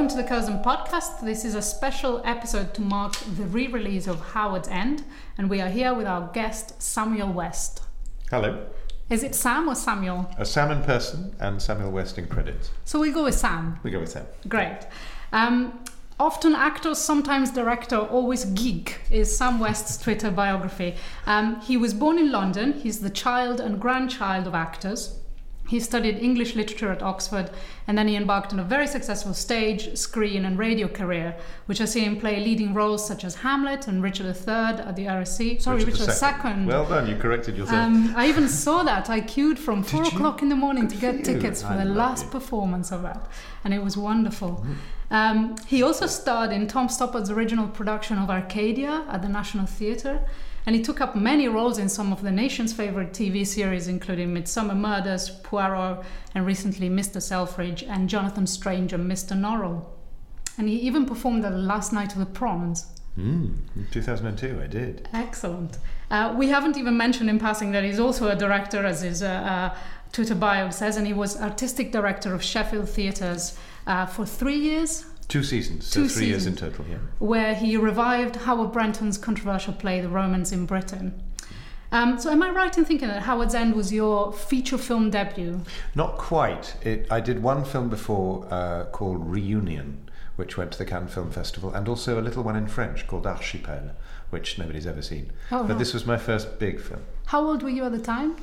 Welcome to the Curzon Podcast. This is a special episode to mark the re release of Howard's End, and we are here with our guest, Samuel West. Hello. Is it Sam or Samuel? A Sam in person and Samuel West in credits. So we go with Sam. We go with Sam. Great. Um, often actors, sometimes director, always geek is Sam West's Twitter biography. Um, he was born in London. He's the child and grandchild of actors. He studied English literature at Oxford and then he embarked on a very successful stage, screen, and radio career, which has seen him play leading roles such as Hamlet and Richard III at the RSC. Sorry, Richard, Richard II. Well done, you corrected yourself. Um, I even saw that. I queued from four Did you? o'clock in the morning to get for tickets for I the last performance of that, and it was wonderful. Mm-hmm. Um, he also starred in Tom Stoppard's original production of Arcadia at the National Theatre, and he took up many roles in some of the nation's favorite TV series, including Midsomer Murders, Poirot, and recently Mr. Selfridge and Jonathan Strange and Mr. Norrell. And he even performed at the last night of the proms. Mm, in 2002, I did. Excellent. Uh, we haven't even mentioned in passing that he's also a director, as his uh, uh, Twitter bio says, and he was artistic director of Sheffield Theatres uh, for three years, Two seasons, Two so three years in total, yeah. where he revived Howard Brenton's controversial play, The Romans in Britain. Um, so, am I right in thinking that Howard's End was your feature film debut? Not quite. It, I did one film before uh, called Reunion, which went to the Cannes Film Festival, and also a little one in French called Archipel, which nobody's ever seen. Oh, but right. this was my first big film. How old were you at the time?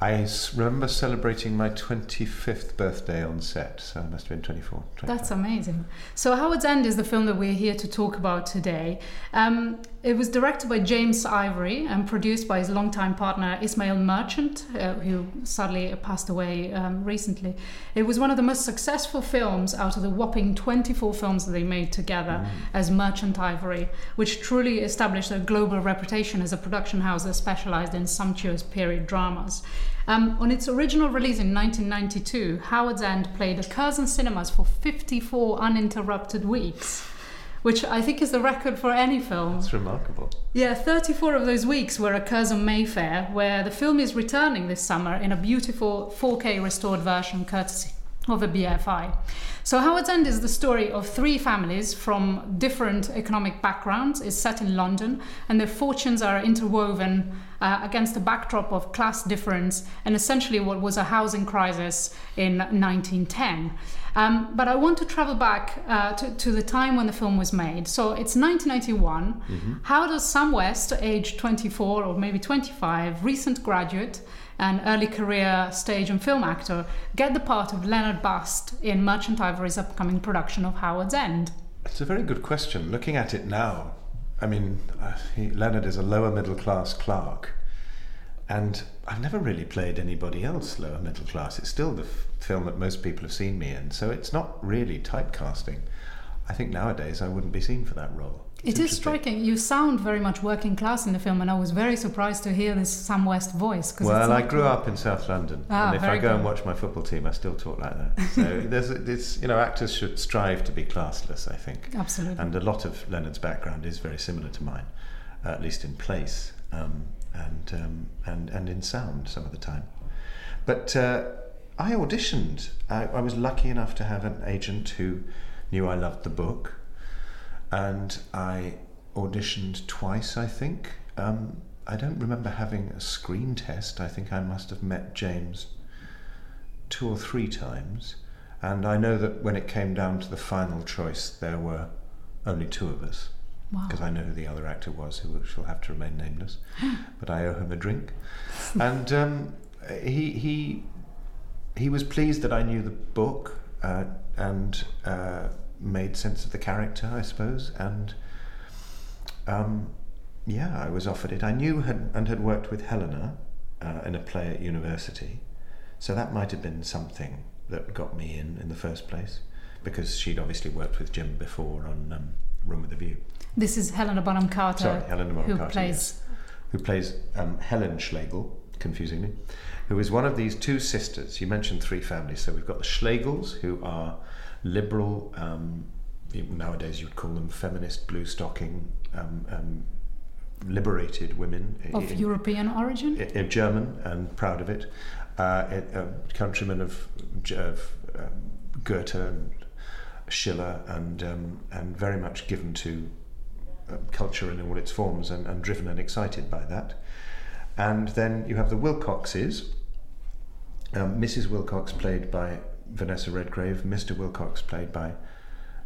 I remember celebrating my 25th birthday on set, so I must have been 24. 25. That's amazing. So, Howard's End is the film that we're here to talk about today. Um, it was directed by James Ivory and produced by his longtime partner Ismail Merchant, uh, who sadly passed away um, recently. It was one of the most successful films out of the whopping 24 films that they made together as Merchant Ivory, which truly established a global reputation as a production house that specialized in sumptuous period dramas. Um, on its original release in 1992, Howard's End played at Curzon Cinemas for 54 uninterrupted weeks, which I think is the record for any film. It's remarkable. Yeah, 34 of those weeks were at Curzon Mayfair, where the film is returning this summer in a beautiful 4K restored version courtesy of a BFI. So Howard's End is the story of three families from different economic backgrounds. It's set in London, and their fortunes are interwoven uh, against a backdrop of class difference and essentially what was a housing crisis in 1910. Um, but I want to travel back uh, to, to the time when the film was made. So it's 1991. How does Sam West, age 24 or maybe 25, recent graduate and early career stage and film actor, get the part of Leonard Bast in Merchant Ivory's upcoming production of Howard's End? It's a very good question. Looking at it now, I mean, uh, he, Leonard is a lower middle class clerk, and I've never really played anybody else lower middle class. It's still the f- film that most people have seen me in, so it's not really typecasting. I think nowadays I wouldn't be seen for that role. It's It is striking. You sound very much working class in the film, and I was very surprised to hear this Sam West voice. 'cause it's Well, I grew up in South London, Ah, and if I go and watch my football team, I still talk like that. So there's, it's, you know, actors should strive to be classless. I think. Absolutely. And a lot of Leonard's background is very similar to mine, uh, at least in place um, and um, and and in sound some of the time. But uh, I auditioned. I, I was lucky enough to have an agent who knew I loved the book, and I auditioned twice. I think. Um, I don't remember having a screen test. I think I must have met James two or three times. And I know that when it came down to the final choice, there were only two of us. Wow. Because I know who the other actor was, who shall have to remain nameless. but I owe him a drink. and um, he, he, he was pleased that I knew the book uh, and uh, made sense of the character, I suppose. And um, yeah, I was offered it. I knew had, and had worked with Helena uh, in a play at university. So that might have been something that got me in in the first place, because she'd obviously worked with Jim before on um, Room with a View. This is Helena Bonham Carter, Sorry, Helena Bonham who Carter, plays. yes. Who plays um, Helen Schlegel, confusingly, who is one of these two sisters. You mentioned three families, so we've got the Schlegels, who are liberal. Um, nowadays, you'd call them feminist, blue stocking, um, um, liberated women Of in- European origin? a German and proud of it, uh, a, a countryman of, of um, Goethe and Schiller, and um, and very much given to uh, culture in all its forms, and, and driven and excited by that. And then you have the Wilcoxes. Um, Mrs. Wilcox, played by Vanessa Redgrave, Mr. Wilcox, played by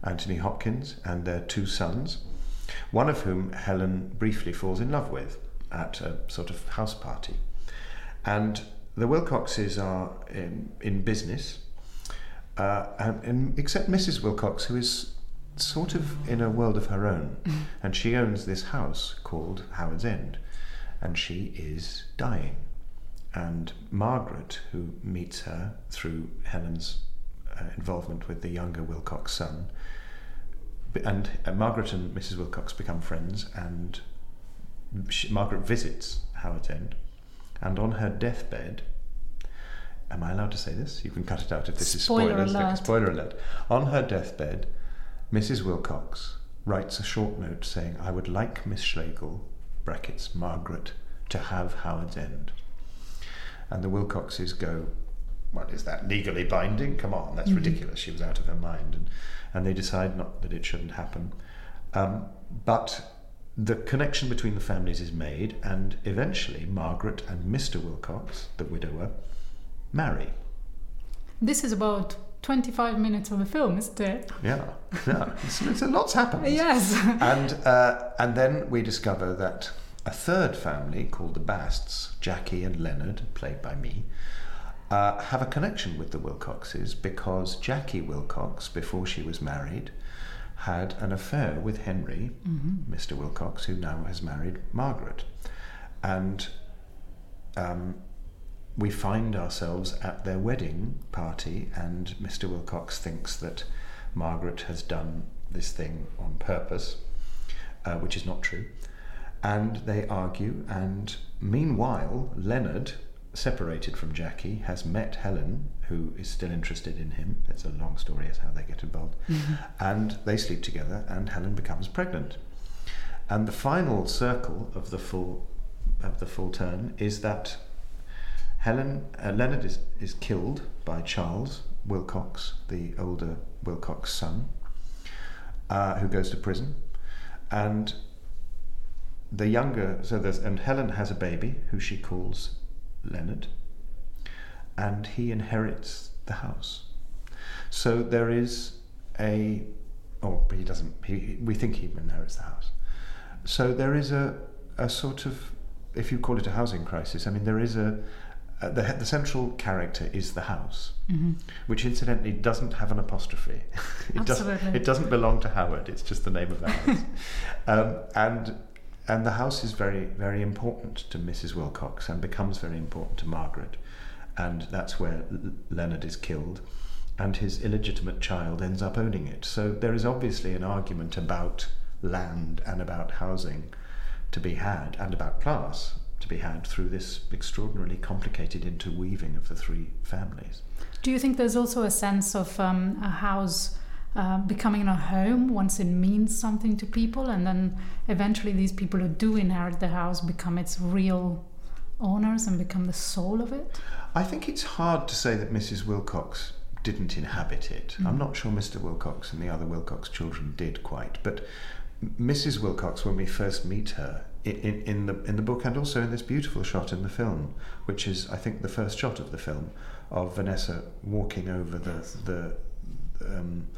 Anthony Hopkins, and their two sons, one of whom Helen briefly falls in love with at a sort of house party. And the Wilcoxes are in, in business, uh, and, and except Mrs. Wilcox, who is sort of in a world of her own, and she owns this house called Howard's End, and she is dying. And Margaret, who meets her through Helen's uh, involvement with the younger Wilcox son, and uh, Margaret and Mrs. Wilcox become friends, and she, Margaret visits Howard's End, and on her deathbed, am I allowed to say this? You can cut it out if this Spoiler is spoilers. alert. Spoiler alert. On her deathbed, Mrs. Wilcox writes a short note saying, "I would like Miss Schlegel (brackets Margaret) to have Howard's End." And the Wilcoxes go, "What is that legally binding? Come on, that's ridiculous." She was out of her mind, and and they decide not that it shouldn't happen. Um, but the connection between the families is made, and eventually Margaret and Mr. Wilcox, the widower, marry. This is about 25 minutes of the film, isn't it? Yeah, yeah. It's, it's a lot's happened. Yes. And uh, and then we discover that a third family called the Basts, Jackie and Leonard, played by me, uh, have a connection with the Wilcoxes because Jackie Wilcox, before she was married, had an affair with Henry, Mr. Wilcox, who now has married Margaret, and um, we find ourselves at their wedding party, and Mr. Wilcox thinks that Margaret has done this thing on purpose, uh, which is not true. And they argue, and meanwhile, Leonard, separated from Jackie, has met Helen, who is still interested in him. It's a long story as how they get involved. And they sleep together, and Helen becomes pregnant. And the final circle of the full of the full turn is that Helen uh, Leonard is, is killed by Charles Wilcox, the older Wilcox son, uh, who goes to prison, and the younger so there's and Helen has a baby who she calls Leonard, and he inherits the house. So there is a oh, but he doesn't. He- we think he inherits the house. So there is a a sort of if you call it a housing crisis. I mean, there is a uh, the, the central character is the house, which incidentally doesn't have an apostrophe. it doesn't. Absolutely. It doesn't belong to Howard. It's just the name of the house, um, and and the house is very very important to Mrs. Wilcox and becomes very important to Margaret, and that's where L- Leonard is killed, and his illegitimate child ends up owning it. So there is obviously an argument about land and about housing to be had, and about class to be had through this extraordinarily complicated interweaving of the three families. Do you think there's also a sense of um, a house uh, becoming a home once it means something to people, and then eventually these people who do inherit the house become its real owners and become the soul of it? I think it's hard to say that Mrs. Wilcox didn't inhabit it. Mm. I'm not sure Mr. Wilcox and the other Wilcox children did quite, but Mrs. Wilcox, when we first meet her in, in, the in the book and also in this beautiful shot in the film, which is I think the first shot of the film of Vanessa walking over the the um,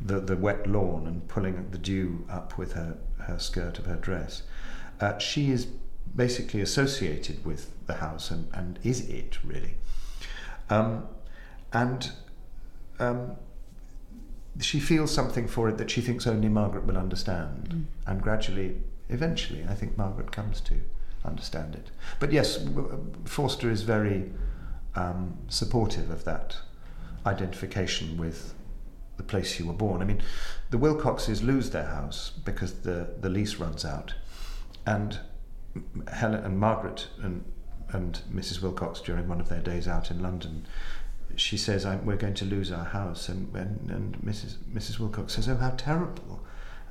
the, the wet lawn and pulling the dew up with her, her skirt of her dress. Uh, she is basically associated with the house and, and is it really. Um, and um, she feels something for it that she thinks only Margaret will understand. Mm. And gradually, eventually, I think Margaret comes to understand it. But yes, Forster is very um, supportive of that identification with the place you were born. I mean, the Wilcoxes lose their house because the, the lease runs out. And Helen and Margaret and, and Mrs. Wilcox, during one of their days out in London, she says, We're going to lose our house. And, and, and Mrs. Mrs. Wilcox says, Oh, how terrible.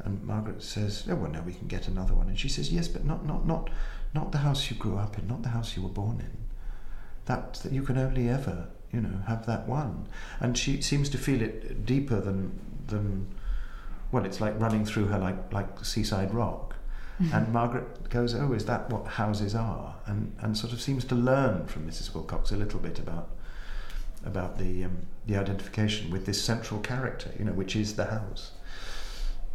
And Margaret says, Oh, well, no, we can get another one. And she says, Yes, but not, not, not, not the house you grew up in, not the house you were born in. That, that you can only ever, you know, have that one. And she seems to feel it deeper than, than well, it's like running through her like, like seaside rock. Mm-hmm. And Margaret goes, Oh, is that what houses are? And, and sort of seems to learn from Mrs. Wilcox a little bit about about the um, the identification with this central character, you know, which is the house.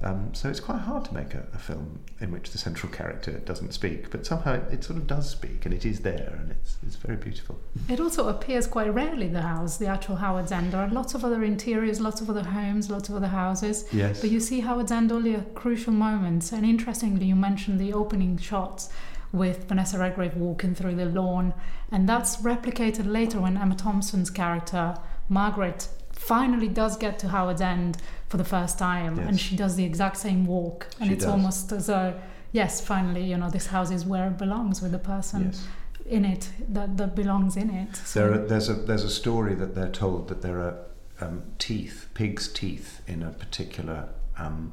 Um, so it's quite hard to make a, a, film in which the central character doesn't speak, but somehow it, it, sort of does speak, and it is there, and it's it's very beautiful. It also appears quite rarely the house, the actual Howard's End. There are lots of other interiors, lots of other homes, lots of other houses. Yes. But you see Howard's End only at crucial moments. And interestingly, you mentioned the opening shots with Vanessa Redgrave walking through the lawn, and that's replicated later when Emma Thompson's character Margaret finally does get to Howard's End for the first time, Yes. and she does the exact same walk, and She it's does. almost as though, yes, finally, you know, this house is where it belongs with the person Yes. in it that, that belongs in it. So- There are, there's a there's a story that they're told that there are um, teeth, pig's teeth, in a particular um,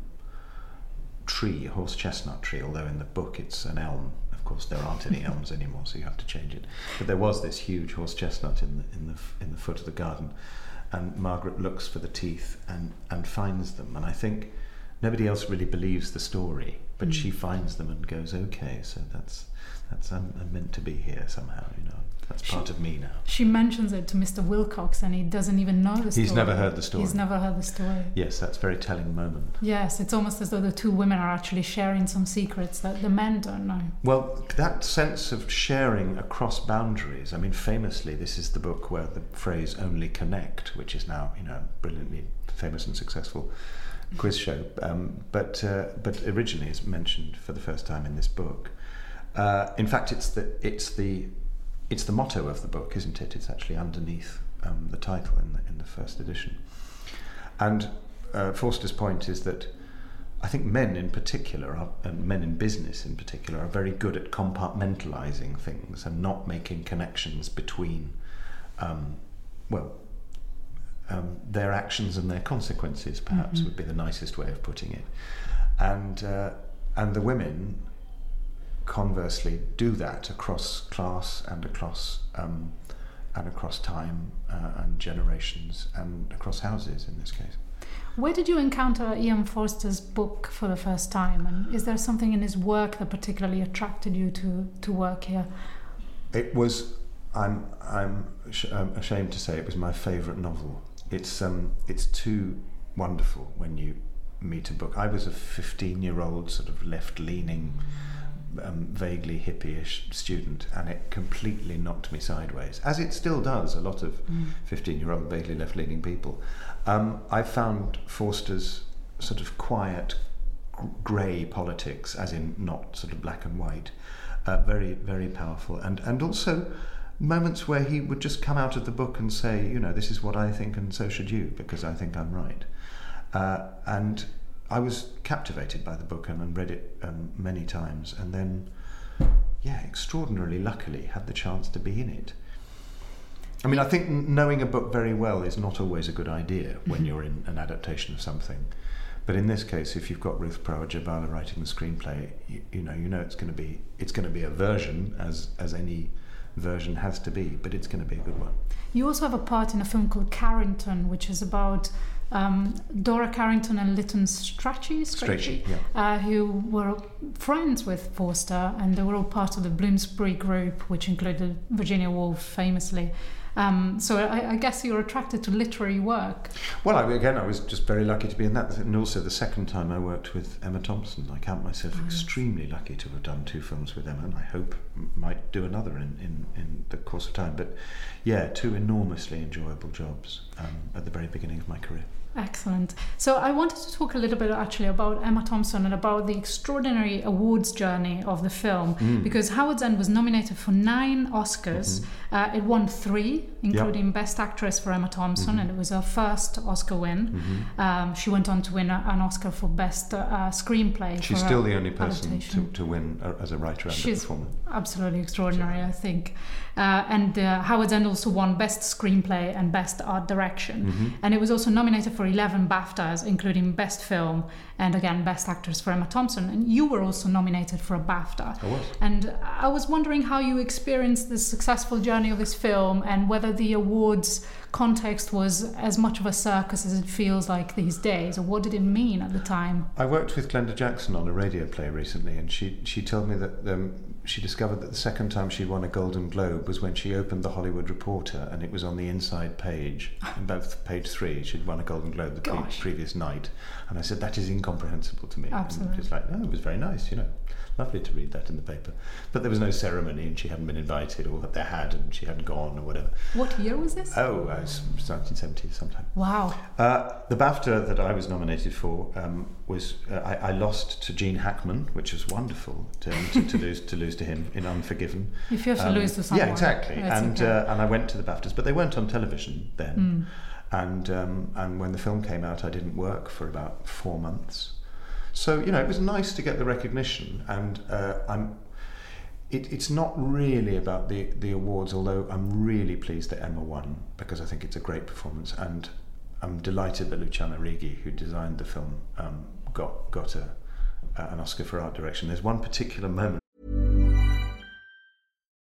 tree, a horse chestnut tree. Although in the book it's an elm. Of course, there aren't any elms anymore, so you have to change it. But there was this huge horse chestnut in the in the in the foot of the garden, and Margaret looks for the teeth and and finds them. And I think nobody else really believes the story, but she hmm. finds them and goes, "Okay, so that's." That's I'm, I'm meant to be here somehow, you know. That's part of me now. She mentions it to Mr. Wilcox, and he doesn't even know the story. He's never heard the story. He's never heard the story. Yes, that's a very telling moment. Yes, it's almost as though the two women are actually sharing some secrets that the men don't know. Well, that sense of sharing across boundaries. I mean, famously, this is the book where the phrase "only connect," which is now, you know, brilliantly famous and successful quiz show, um, but uh, but originally is mentioned for the first time in this book. Uh, in fact, it's the it's the it's the motto of the book, isn't it? It's actually underneath um, the title in the in the first edition. And uh, Forster's point is that I think men in particular, are, and men in business in particular, are very good at compartmentalizing things and not making connections between, um, well, um, their actions and their consequences. Perhaps would be the nicest way of putting it. And uh, and the women, conversely, do that across class and across um, and across time uh, and generations and across houses in this case. Where did you encounter Ian Forster's book for the first time? And is there something in his work that particularly attracted you to, to work here? It was. I'm. I'm sh- um, ashamed to say it was my favourite novel. It's. Um. It's too wonderful when you meet a book. I was a 15-year-old sort of left-leaning, um, vaguely hippie-ish student, and it completely knocked me sideways, as it still does. A lot of 15-year-old vaguely left-leaning people. Um, I found Forster's sort of quiet, grey politics, as in not sort of black and white, uh, very, very powerful. And, and also moments where he would just come out of the book and say, you know, this is what I think and so should you, because I think I'm right. Uh, and I was captivated by the book and, and read it um, many times. And then, yeah, extraordinarily luckily had the chance to be in it. I mean, I think knowing a book very well is not always a good idea when you're in an adaptation of something. But in this case, if you've got Ruth Prawer Jhabvala writing the screenplay, you, you know, you know it's going to be it's going to be a version as as any version has to be, but it's going to be a good one. You also have a part in a film called Carrington, which is about um, Dora Carrington and Lytton Strachey, Strachey, yeah. uh, who were friends with Forster, and they were all part of the Bloomsbury group, which included Virginia Woolf famously. Um, so I, I, guess you're attracted to literary work. Well, I, again, I was just very lucky to be in that, and also the second time I worked with Emma Thompson. I count myself oh, extremely yes. lucky to have done two films with Emma, and I hope might do another in, in, in the course of time. But yeah, two enormously enjoyable jobs um, at the very beginning of my career. Excellent. So I wanted to talk a little bit actually about Emma Thompson and about the extraordinary awards journey of the film mm. because Howard's End was nominated for nine Oscars. Mm-hmm. Uh, it won three, including yep. Best Actress for Emma Thompson, mm-hmm. and it was her first Oscar win. Mm-hmm. Um, she went on to win a, an Oscar for Best uh, Screenplay. She's still the only person to, to win as a writer and She's a performer. Absolutely extraordinary, I think. Uh, and uh, Howard's End also won Best Screenplay and Best Art Direction. Mm-hmm. And it was also nominated for 11 BAFTAs, including Best Film and again Best Actress for Emma Thompson. And you were also nominated for a BAFTA. I was. And I was wondering how you experienced this successful journey of this film and whether the awards context was as much of a circus as it feels like these days, or what did it mean at the time? I worked with Glenda Jackson on a radio play recently, and she, she told me that um, she discovered that the second time she won a Golden Globe was when she opened the Hollywood Reporter and it was on the inside page, about page three. She'd won a Golden Globe the pre- previous night, and I said that is incomprehensible to me. Absolutely, and she's like, no, it was very nice, you know lovely to read that in the paper. But there was no ceremony, and she hadn't been invited, or that they had, and she hadn't gone, or whatever. What year was this? Oh, it was 1970 sometime. Wow. Uh, the BAFTA that I was nominated for um, was uh, I, I, lost to Gene Hackman, which was wonderful to, to, to lose to lose to him in Unforgiven. You have to um, lose to someone, yeah, exactly. And okay. uh, and I went to the BAFTAs, but they weren't on television then. Mm. And um, and when the film came out, I didn't work for about four months. So you know, it was nice to get the recognition, and uh, I'm. It, it's not really about the, the awards, although I'm really pleased that Emma won because I think it's a great performance, and I'm delighted that Luciana Arrighi, who designed the film, um, got got a, an Oscar for art direction. There's one particular moment.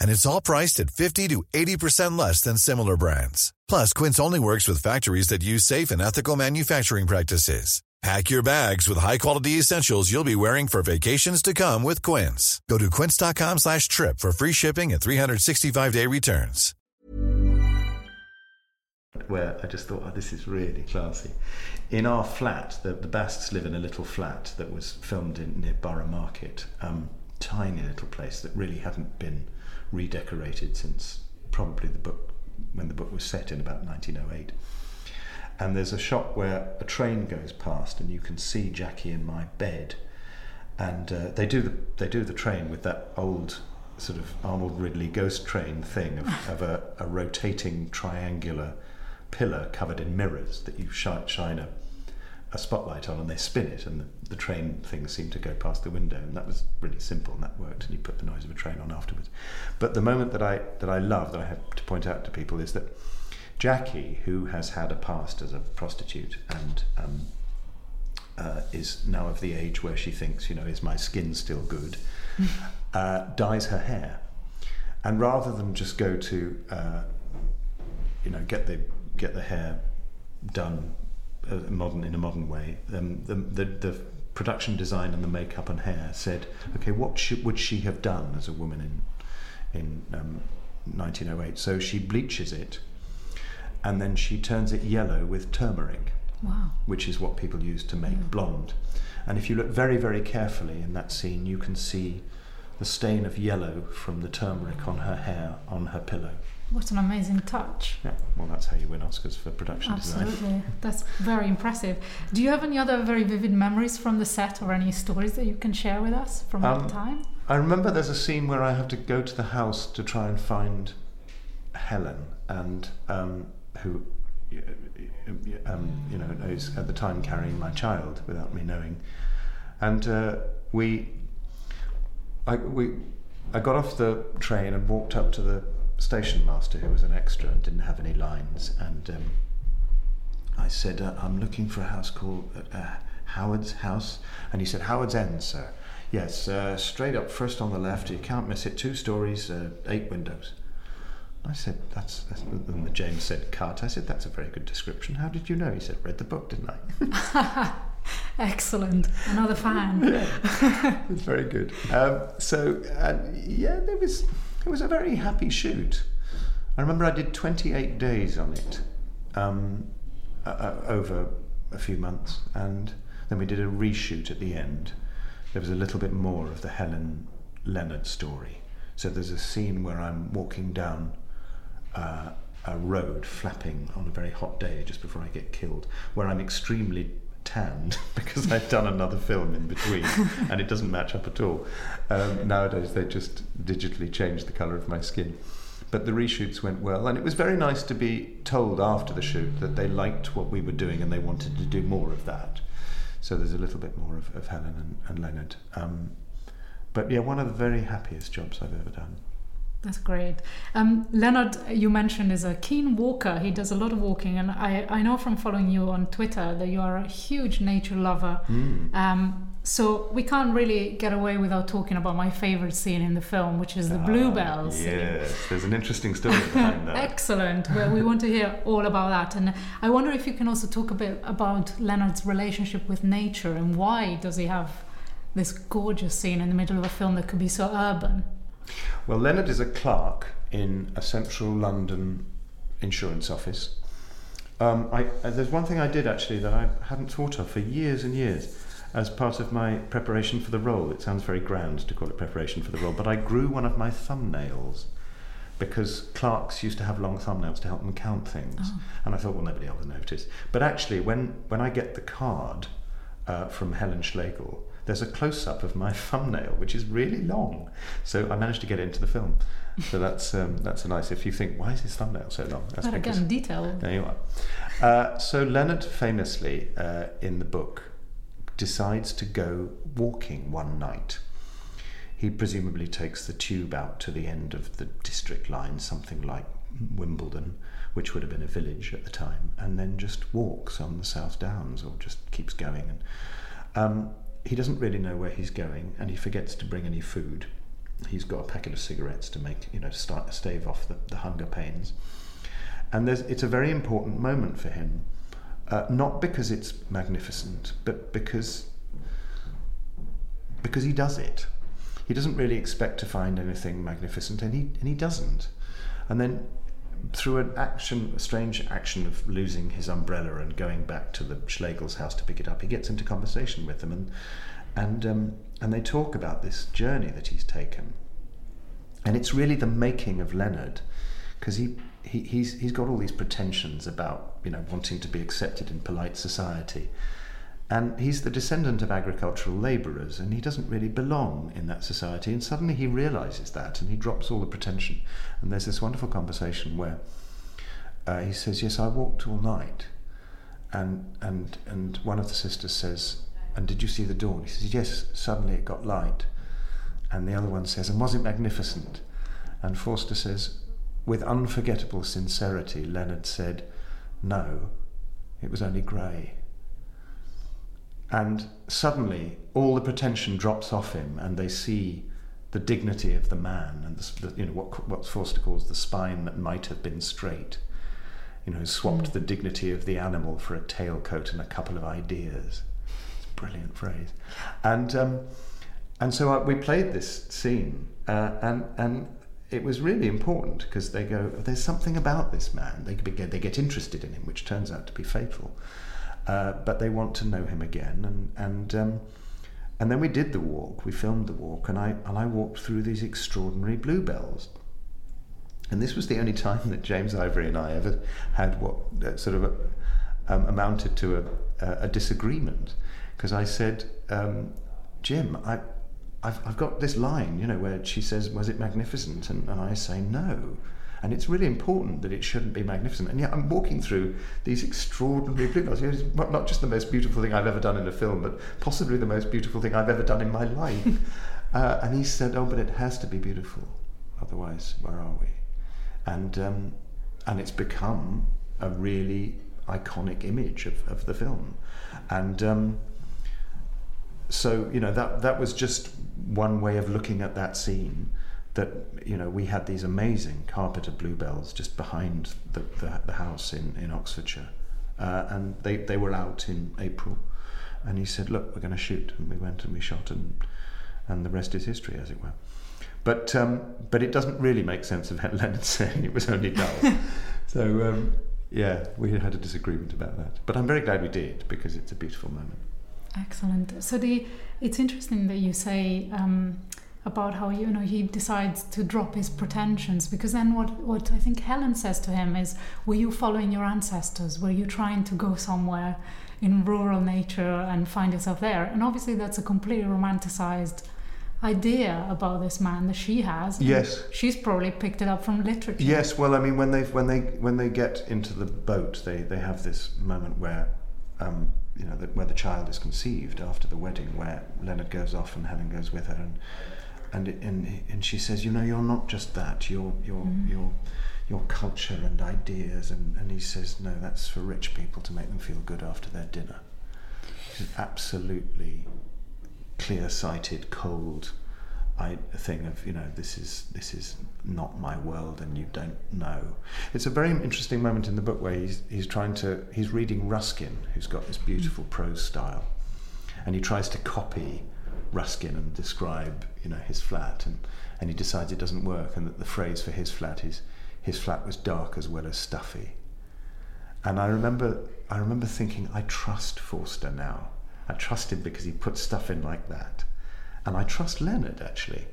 and it's all priced at 50 to 80% less than similar brands. Plus, Quince only works with factories that use safe and ethical manufacturing practices. Pack your bags with high-quality essentials you'll be wearing for vacations to come with Quince. Go to quince.com slash trip for free shipping and 365-day returns. Where I just thought, oh, this is really classy. In our flat, the, the live in a little flat that was filmed in near Borough Market. Um, tiny little place that really hadn't been redecorated since probably the book when the book was set in about 1908. And there's a shot where a train goes past, and you can see Jackie in my bed. And uh, they do the they do the train with that old sort of Arnold Ridley ghost train thing of, of a, a, rotating triangular pillar covered in mirrors that you shine, shine a a spotlight on and they spin it and the, the, train things seem to go past the window and that was really simple and that worked and you put the noise of a train on afterwards. But the moment that I that I love that I have to point out to people is that Jackie who has had a past as a prostitute and um, uh, is now of the age where she thinks you know is my skin still good uh, dyes her hair. And rather than just go to uh, you know get the get the hair done modern in a modern way. Um, the, the, the production design and the makeup and hair said, okay, what should, would she have done as a woman in in um, 1908? So she bleaches it, and then she turns it yellow with turmeric, wow. which is what people use to make yeah. blonde. And if you look very very carefully in that scene, you can see the stain of yellow from the turmeric on her hair on her pillow. What an amazing touch. Yeah, well, that's how you win Oscars for production design. Absolutely. That's very impressive. Do you have any other very vivid memories from the set or any stories that you can share with us from Um, that time? I remember there's a scene where I have to go to the house to try and find Helen, and um, who, um, you know, is at the time carrying my child without me knowing, and uh, we, I we, I got off the train and walked up to the station master who was an extra and didn't have any lines, and um, I said, uh, I'm looking for a house called uh, uh, Howard's House. And he said, Howard's End, sir. Yes, uh, straight up, first on the left, you can't miss it, two stories, uh, eight windows. I said, that's, that's, and the James said, cut. I said, that's a very good description. How did you know? He said, read the book, didn't I? Excellent. Another fan. yeah. it's very good. Um, so, uh, yeah, there was, it was a very happy shoot. I remember I did 28 days on it um, uh, over a few months, and then we did a reshoot at the end. There was a little bit more of the Helen Leonard story. So there's a scene where I'm walking down uh, a road, flapping on a very hot day just before I get killed, where I'm extremely tanned because I've done another film in between, and it doesn't match up at all. Um, nowadays, they just digitally change the colour of my skin. But the reshoots went well, and it was very nice to be told after the shoot that they liked what we were doing and they wanted to do more of that. So there's a little bit more of, of Helen and, and Leonard. Um, but yeah, one of the very happiest jobs I've ever done. That's great. Um, Leonard, you mentioned, is a keen walker. He does a lot of walking, and I, I know from following you on Twitter that you are a huge nature lover. Mm. Um, so we can't really get away without talking about my favorite scene in the film, which is the Ah, bluebells. scene. Yes, there's an interesting story behind that. Excellent. Well, we want to hear all about that, and I wonder if you can also talk a bit about Leonard's relationship with nature and why does he have this gorgeous scene in the middle of a film that could be so urban. Well, Leonard is a clerk in a central London insurance office. Um, I, uh, there's one thing I did actually that I hadn't thought of for years and years as part of my preparation for the role. It sounds very grand to call it preparation for the role, but I grew one of my thumbnails because clerks used to have long thumbnails to help them count things. And I thought, well, nobody else will notice. But actually, when, when I get the card uh, from Helen Schlegel, there's a close up of my thumbnail, which is really long. So I managed to get into the film. So that's um, that's a nice. If you think, why is his thumbnail so long? That's But because- again, detail. there you are. Uh, so Leonard famously uh, in the book decides to go walking one night. He presumably takes the tube out to the end of the district line, something like Wimbledon, which would have been a village at the time, and then just walks on the South Downs or just keeps going. And um, he doesn't really know where he's going, and he forgets to bring any food. He's got a packet of cigarettes to make, you know, start stave off the, the hunger pains. And it's a very important moment for him, uh, not because it's magnificent, but because because he does it. He doesn't really expect to find anything magnificent, and he and he doesn't. And then through an action, a strange action of losing his umbrella and going back to the Schlegel's house to pick it up, he gets into conversation with them, and and um, and they talk about this journey that he's taken. And it's really the making of Leonard, because he, he he's he's got all these pretensions about you know wanting to be accepted in polite society, and he's the descendant of agricultural labourers, and he doesn't really belong in that society. And suddenly he realizes that, and he drops all the pretension. And there's this wonderful conversation where uh, he says, "Yes, I walked all night," and and and one of the sisters says, "And did you see the dawn?" He says, "Yes." Suddenly it got light, and the other one says, "And was it magnificent?" And Forster says, with unforgettable sincerity, Leonard said, "No, it was only grey." And suddenly, all the pretension drops off him, and they see the dignity of the man, and the, the, you know what what Forster calls the spine that might have been straight. You know, swapped the dignity of the animal for a tailcoat and a couple of ideas. It's a brilliant phrase. And um, and so uh, we played this scene, uh, and and it was really important because they go, there's something about this man. They get they get interested in him, which turns out to be fatal. Uh, but they want to know him again, and and um, and then we did the walk. We filmed the walk, and I and I walked through these extraordinary bluebells. And this was the only time that James Ivory and I ever had what uh, sort of um, amounted to a, a disagreement. Because I said, um, Jim, I, I've, I've got this line, you know, where she says, Was it magnificent? And, and I say, No. And it's really important that it shouldn't be magnificent. And yet I'm walking through these extraordinary blue. It's not just the most beautiful thing I've ever done in a film, but possibly the most beautiful thing I've ever done in my life. uh, and he said, Oh, but it has to be beautiful. Otherwise, where are we? And, um, and it's become a really iconic image of, of the film. And um, so, you know, that, that was just one way of looking at that scene that you know we had these amazing carpeted bluebells just behind the, the, the house in, in Oxfordshire. Uh, and they, they were out in April. And he said look we're going to shoot. And we went and we shot and and the rest is history as it were. But um, but it doesn't really make sense of Leonard saying it was only dull. So um, yeah we had a disagreement about that. But I'm very glad we did because it's a beautiful moment. Excellent. So the it's interesting that you say um, about how you know he decides to drop his pretensions. Because then what what I think Helen says to him is were you following your ancestors? Were you trying to go somewhere in rural nature and find yourself there? And obviously that's a completely romanticized idea about this man that she has. Yes. she's probably picked it up from literature. Yes well I mean when they when they when they get into the boat they they have this moment where um, you know, the, where the child is conceived after the wedding, where Leonard goes off and Helen goes with her, and and and and she says, you know, you're not just that. You're you're mm. you're your culture and ideas. And, and he says, no, that's for rich people to make them feel good after their dinner. It's absolutely clear-sighted, cold I, thing of you know this is this is not my world and you don't know. It's a very interesting moment in the book where he's he's trying to he's reading Ruskin, who's got this beautiful prose style, and he tries to copy Ruskin and describe, you know, his flat, and, and he decides it doesn't work, and that the phrase for his flat is, his flat was dark as well as stuffy. And I remember, I remember thinking, I trust Forster now. I trust him because he puts stuff in like that. And I trust Leonard, actually.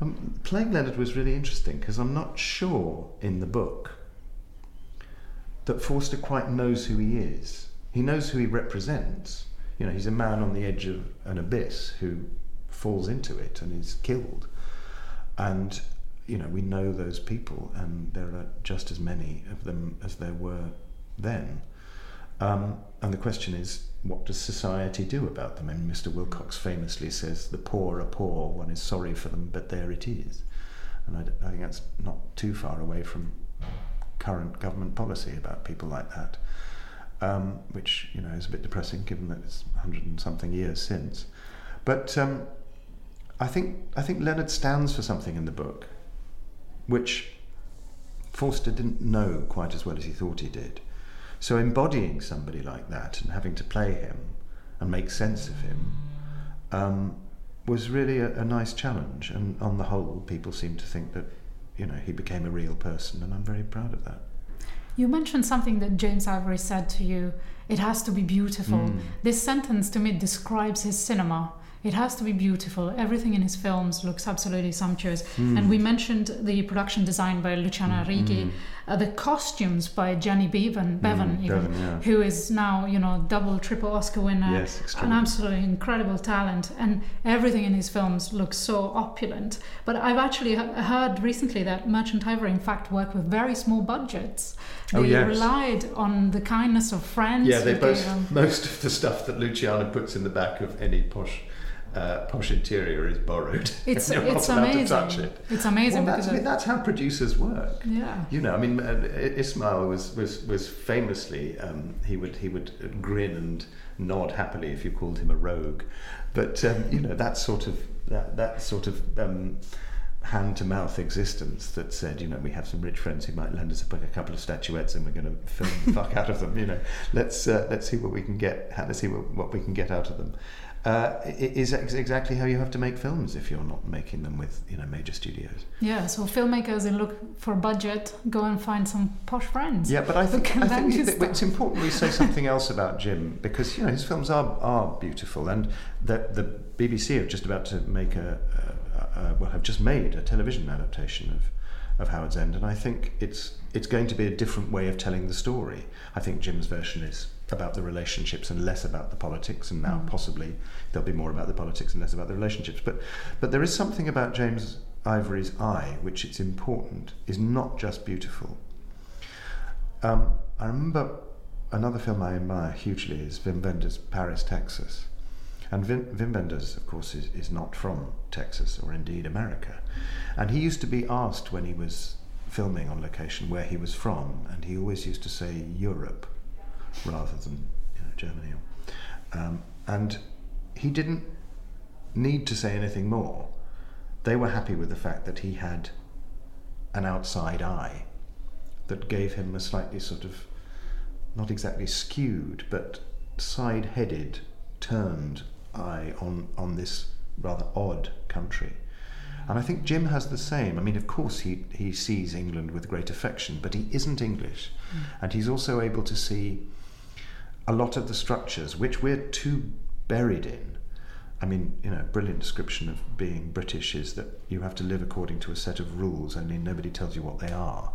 Um, playing Leonard was really interesting because I'm not sure in the book that Forster quite knows who he is. He knows who he represents, you know, he's a man on the edge of an abyss who falls into it and is killed. And, you know, we know those people, and there are just as many of them as there were then. Um, and the question is, what does society do about them? And Mr. Wilcox famously says, the poor are poor, one is sorry for them, but there it is. And I, I think that's not too far away from current government policy about people like that um, which you know is a bit depressing given that it's hundred and something years since. But um, I think I think Leonard stands for something in the book, which Forster didn't know quite as well as he thought he did. So embodying somebody like that and having to play him and make sense of him um, was really a, a nice challenge. And on the whole, people seem to think that you know he became a real person, and I'm very proud of that. You mentioned something that James Ivory said to you. It has to be beautiful. Mm. This sentence to me describes his cinema. It has to be beautiful. Everything in his films looks absolutely sumptuous. Mm. And we mentioned the production design by Luciano hmm. Arrighi, mm. uh, the costumes by Jenny Beavan, hmm. Beavan, mm, even, Beavan yeah. who is now you know double, triple Oscar winner, yes, an absolutely incredible talent. And everything in his films looks so opulent. But I've actually heard recently that Merchant Ivory, in fact, worked with very small budgets. Oh, they oh, yes. relied on the kindness of friends. Yeah, they both most of the stuff that Luciano puts in the back of any posh uh, posh interior is borrowed. It's it's amazing. It. It's amazing well, that's, I mean, that's how producers work. Yeah. You know, I mean, uh, Ismail was was was famously um, he would he would grin and nod happily if you called him a rogue, but um, you know that sort of that that sort of. Um, hand to mouth existence that said, you know, we have some rich friends who might lend us a, a couple of statuettes and we're going to film the fuck out of them. You know, let's uh, let's see what we can get. Let's see what, what we can get out of them uh, is exactly how you have to make films if you're not making them with you know major studios. Yeah, so filmmakers and look for budget, go and find some posh friends. Yeah, but I think, I think it's important we say something else about Jim because you know his films are are beautiful and the the BBC are just about to make a, a, a well have just made a television adaptation of of Howard's End, and I think it's it's going to be a different way of telling the story. I think Jim's version is about the relationships and less about the politics, and now mm. possibly there'll be more about the politics and less about the relationships. But but there is something about James Ivory's eye which it's important is not just beautiful. Um, I remember another film I admire hugely is Wim Wenders' Paris, Texas. And Wim, Wim Wenders, of course, is, is not from Texas or indeed America. And he used to be asked when he was filming on location where he was from, and he always used to say Europe rather than you know, Germany. Um, and he didn't need to say anything more. They were happy with the fact that he had an outside eye that gave him a slightly sort of, not exactly skewed, but side headed, turned eye on, on this rather odd country. And I think Jim has the same. I mean, of course, he, he sees England with great affection, but he isn't English. Mm. And he's also able to see a lot of the structures which we're too buried in. I mean, you know, brilliant description of being British is that you have to live according to a set of rules, only nobody tells you what they are.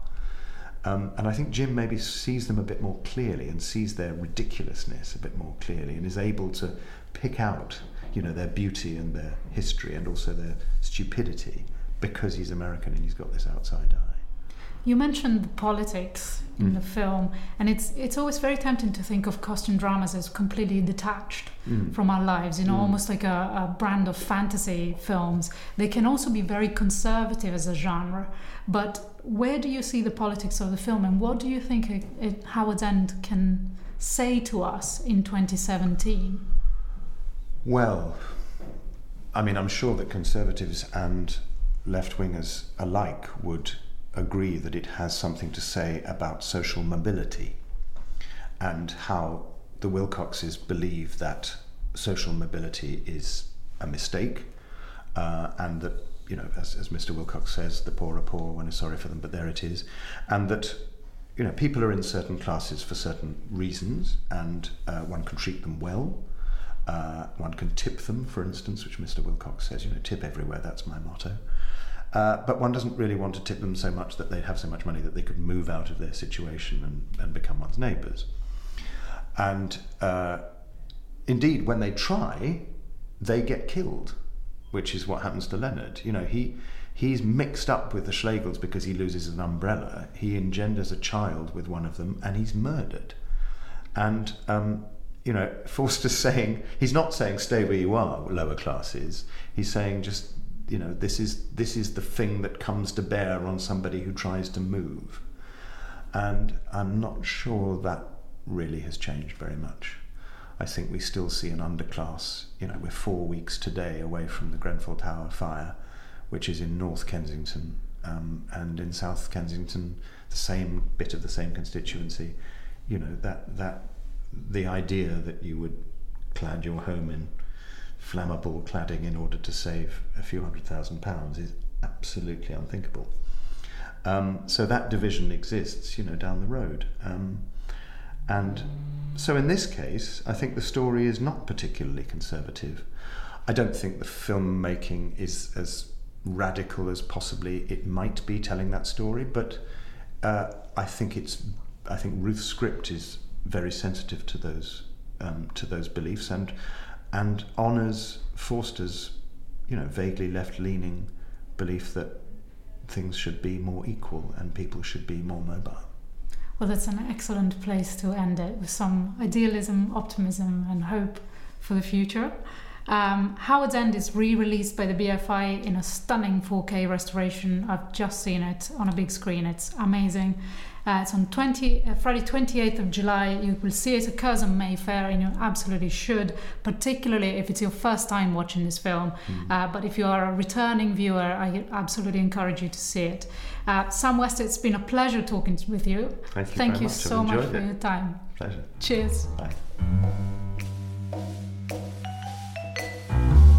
Um, and I think Jim maybe sees them a bit more clearly and sees their ridiculousness a bit more clearly and is able to pick out, you know, their beauty and their history and also their stupidity because he's American and he's got this outside eye. You mentioned the politics in mm. the film, and it's it's always very tempting to think of costume dramas as completely detached mm. from our lives. You know, mm. almost like a, a, brand of fantasy films. They can also be very conservative as a genre. But where do you see the politics of the film, and what do you think it, it, Howards End can say to us in 2017? Well, I mean, I'm sure that conservatives and left wingers alike would agree that it has something to say about social mobility and how the Wilcoxes believe that social mobility is a mistake uh, and that, you know, as, as Mr. Wilcox says, the poor are poor, one is sorry for them, but there it is. And that, you know, people are in certain classes for certain reasons and uh, one can treat them well. Uh, one can tip them, for instance, which Mr. Wilcox says, you know, tip everywhere, that's my motto. Uh, but one doesn't really want to tip them so much that they have so much money that they could move out of their situation and, and become one's neighbours. And uh, indeed, when they try, they get killed, which is what happens to Leonard. You know, he he's mixed up with the Schlegels because he loses an umbrella. He engenders a child with one of them, and he's murdered. And um, you know, Forster's saying he's not saying stay where you are, lower classes. He's saying just you know this is this is the thing that comes to bear on somebody who tries to move. And i'm not sure that really has changed very much. I think we still see an underclass you know we're four weeks today away from the grenfell tower fire which is in north kensington um, and in south kensington the same bit of the same constituency. You know that that the idea that you would clad your home in flammable cladding in order to save a few hundred thousand pounds is absolutely unthinkable. Um, so that division exists, you know, down the road. Um, and so in this case, I think the story is not particularly conservative. I don't think the filmmaking is as radical as possibly it might be telling that story, but uh, I think it's I think Ruth's script is very sensitive to those um, to those beliefs and and honours Forster's, you know, vaguely left-leaning belief that things should be more equal and people should be more mobile. Well, that's an excellent place to end it with some idealism, optimism, and hope for the future. Um, Howards End is re released by the BFI in a stunning 4K restoration. I've just seen it on a big screen, it's amazing. Uh, it's on 20, uh, Friday 28th of July. You will see it Curzon Mayfair, and you absolutely should, particularly if it's your first time watching this film. Mm. Uh, but if you are a returning viewer, I absolutely encourage you to see it. Uh, Sam West, it's been a pleasure talking with you. Thank you, Thank you much. so much for your time. Pleasure. Cheers. Bye.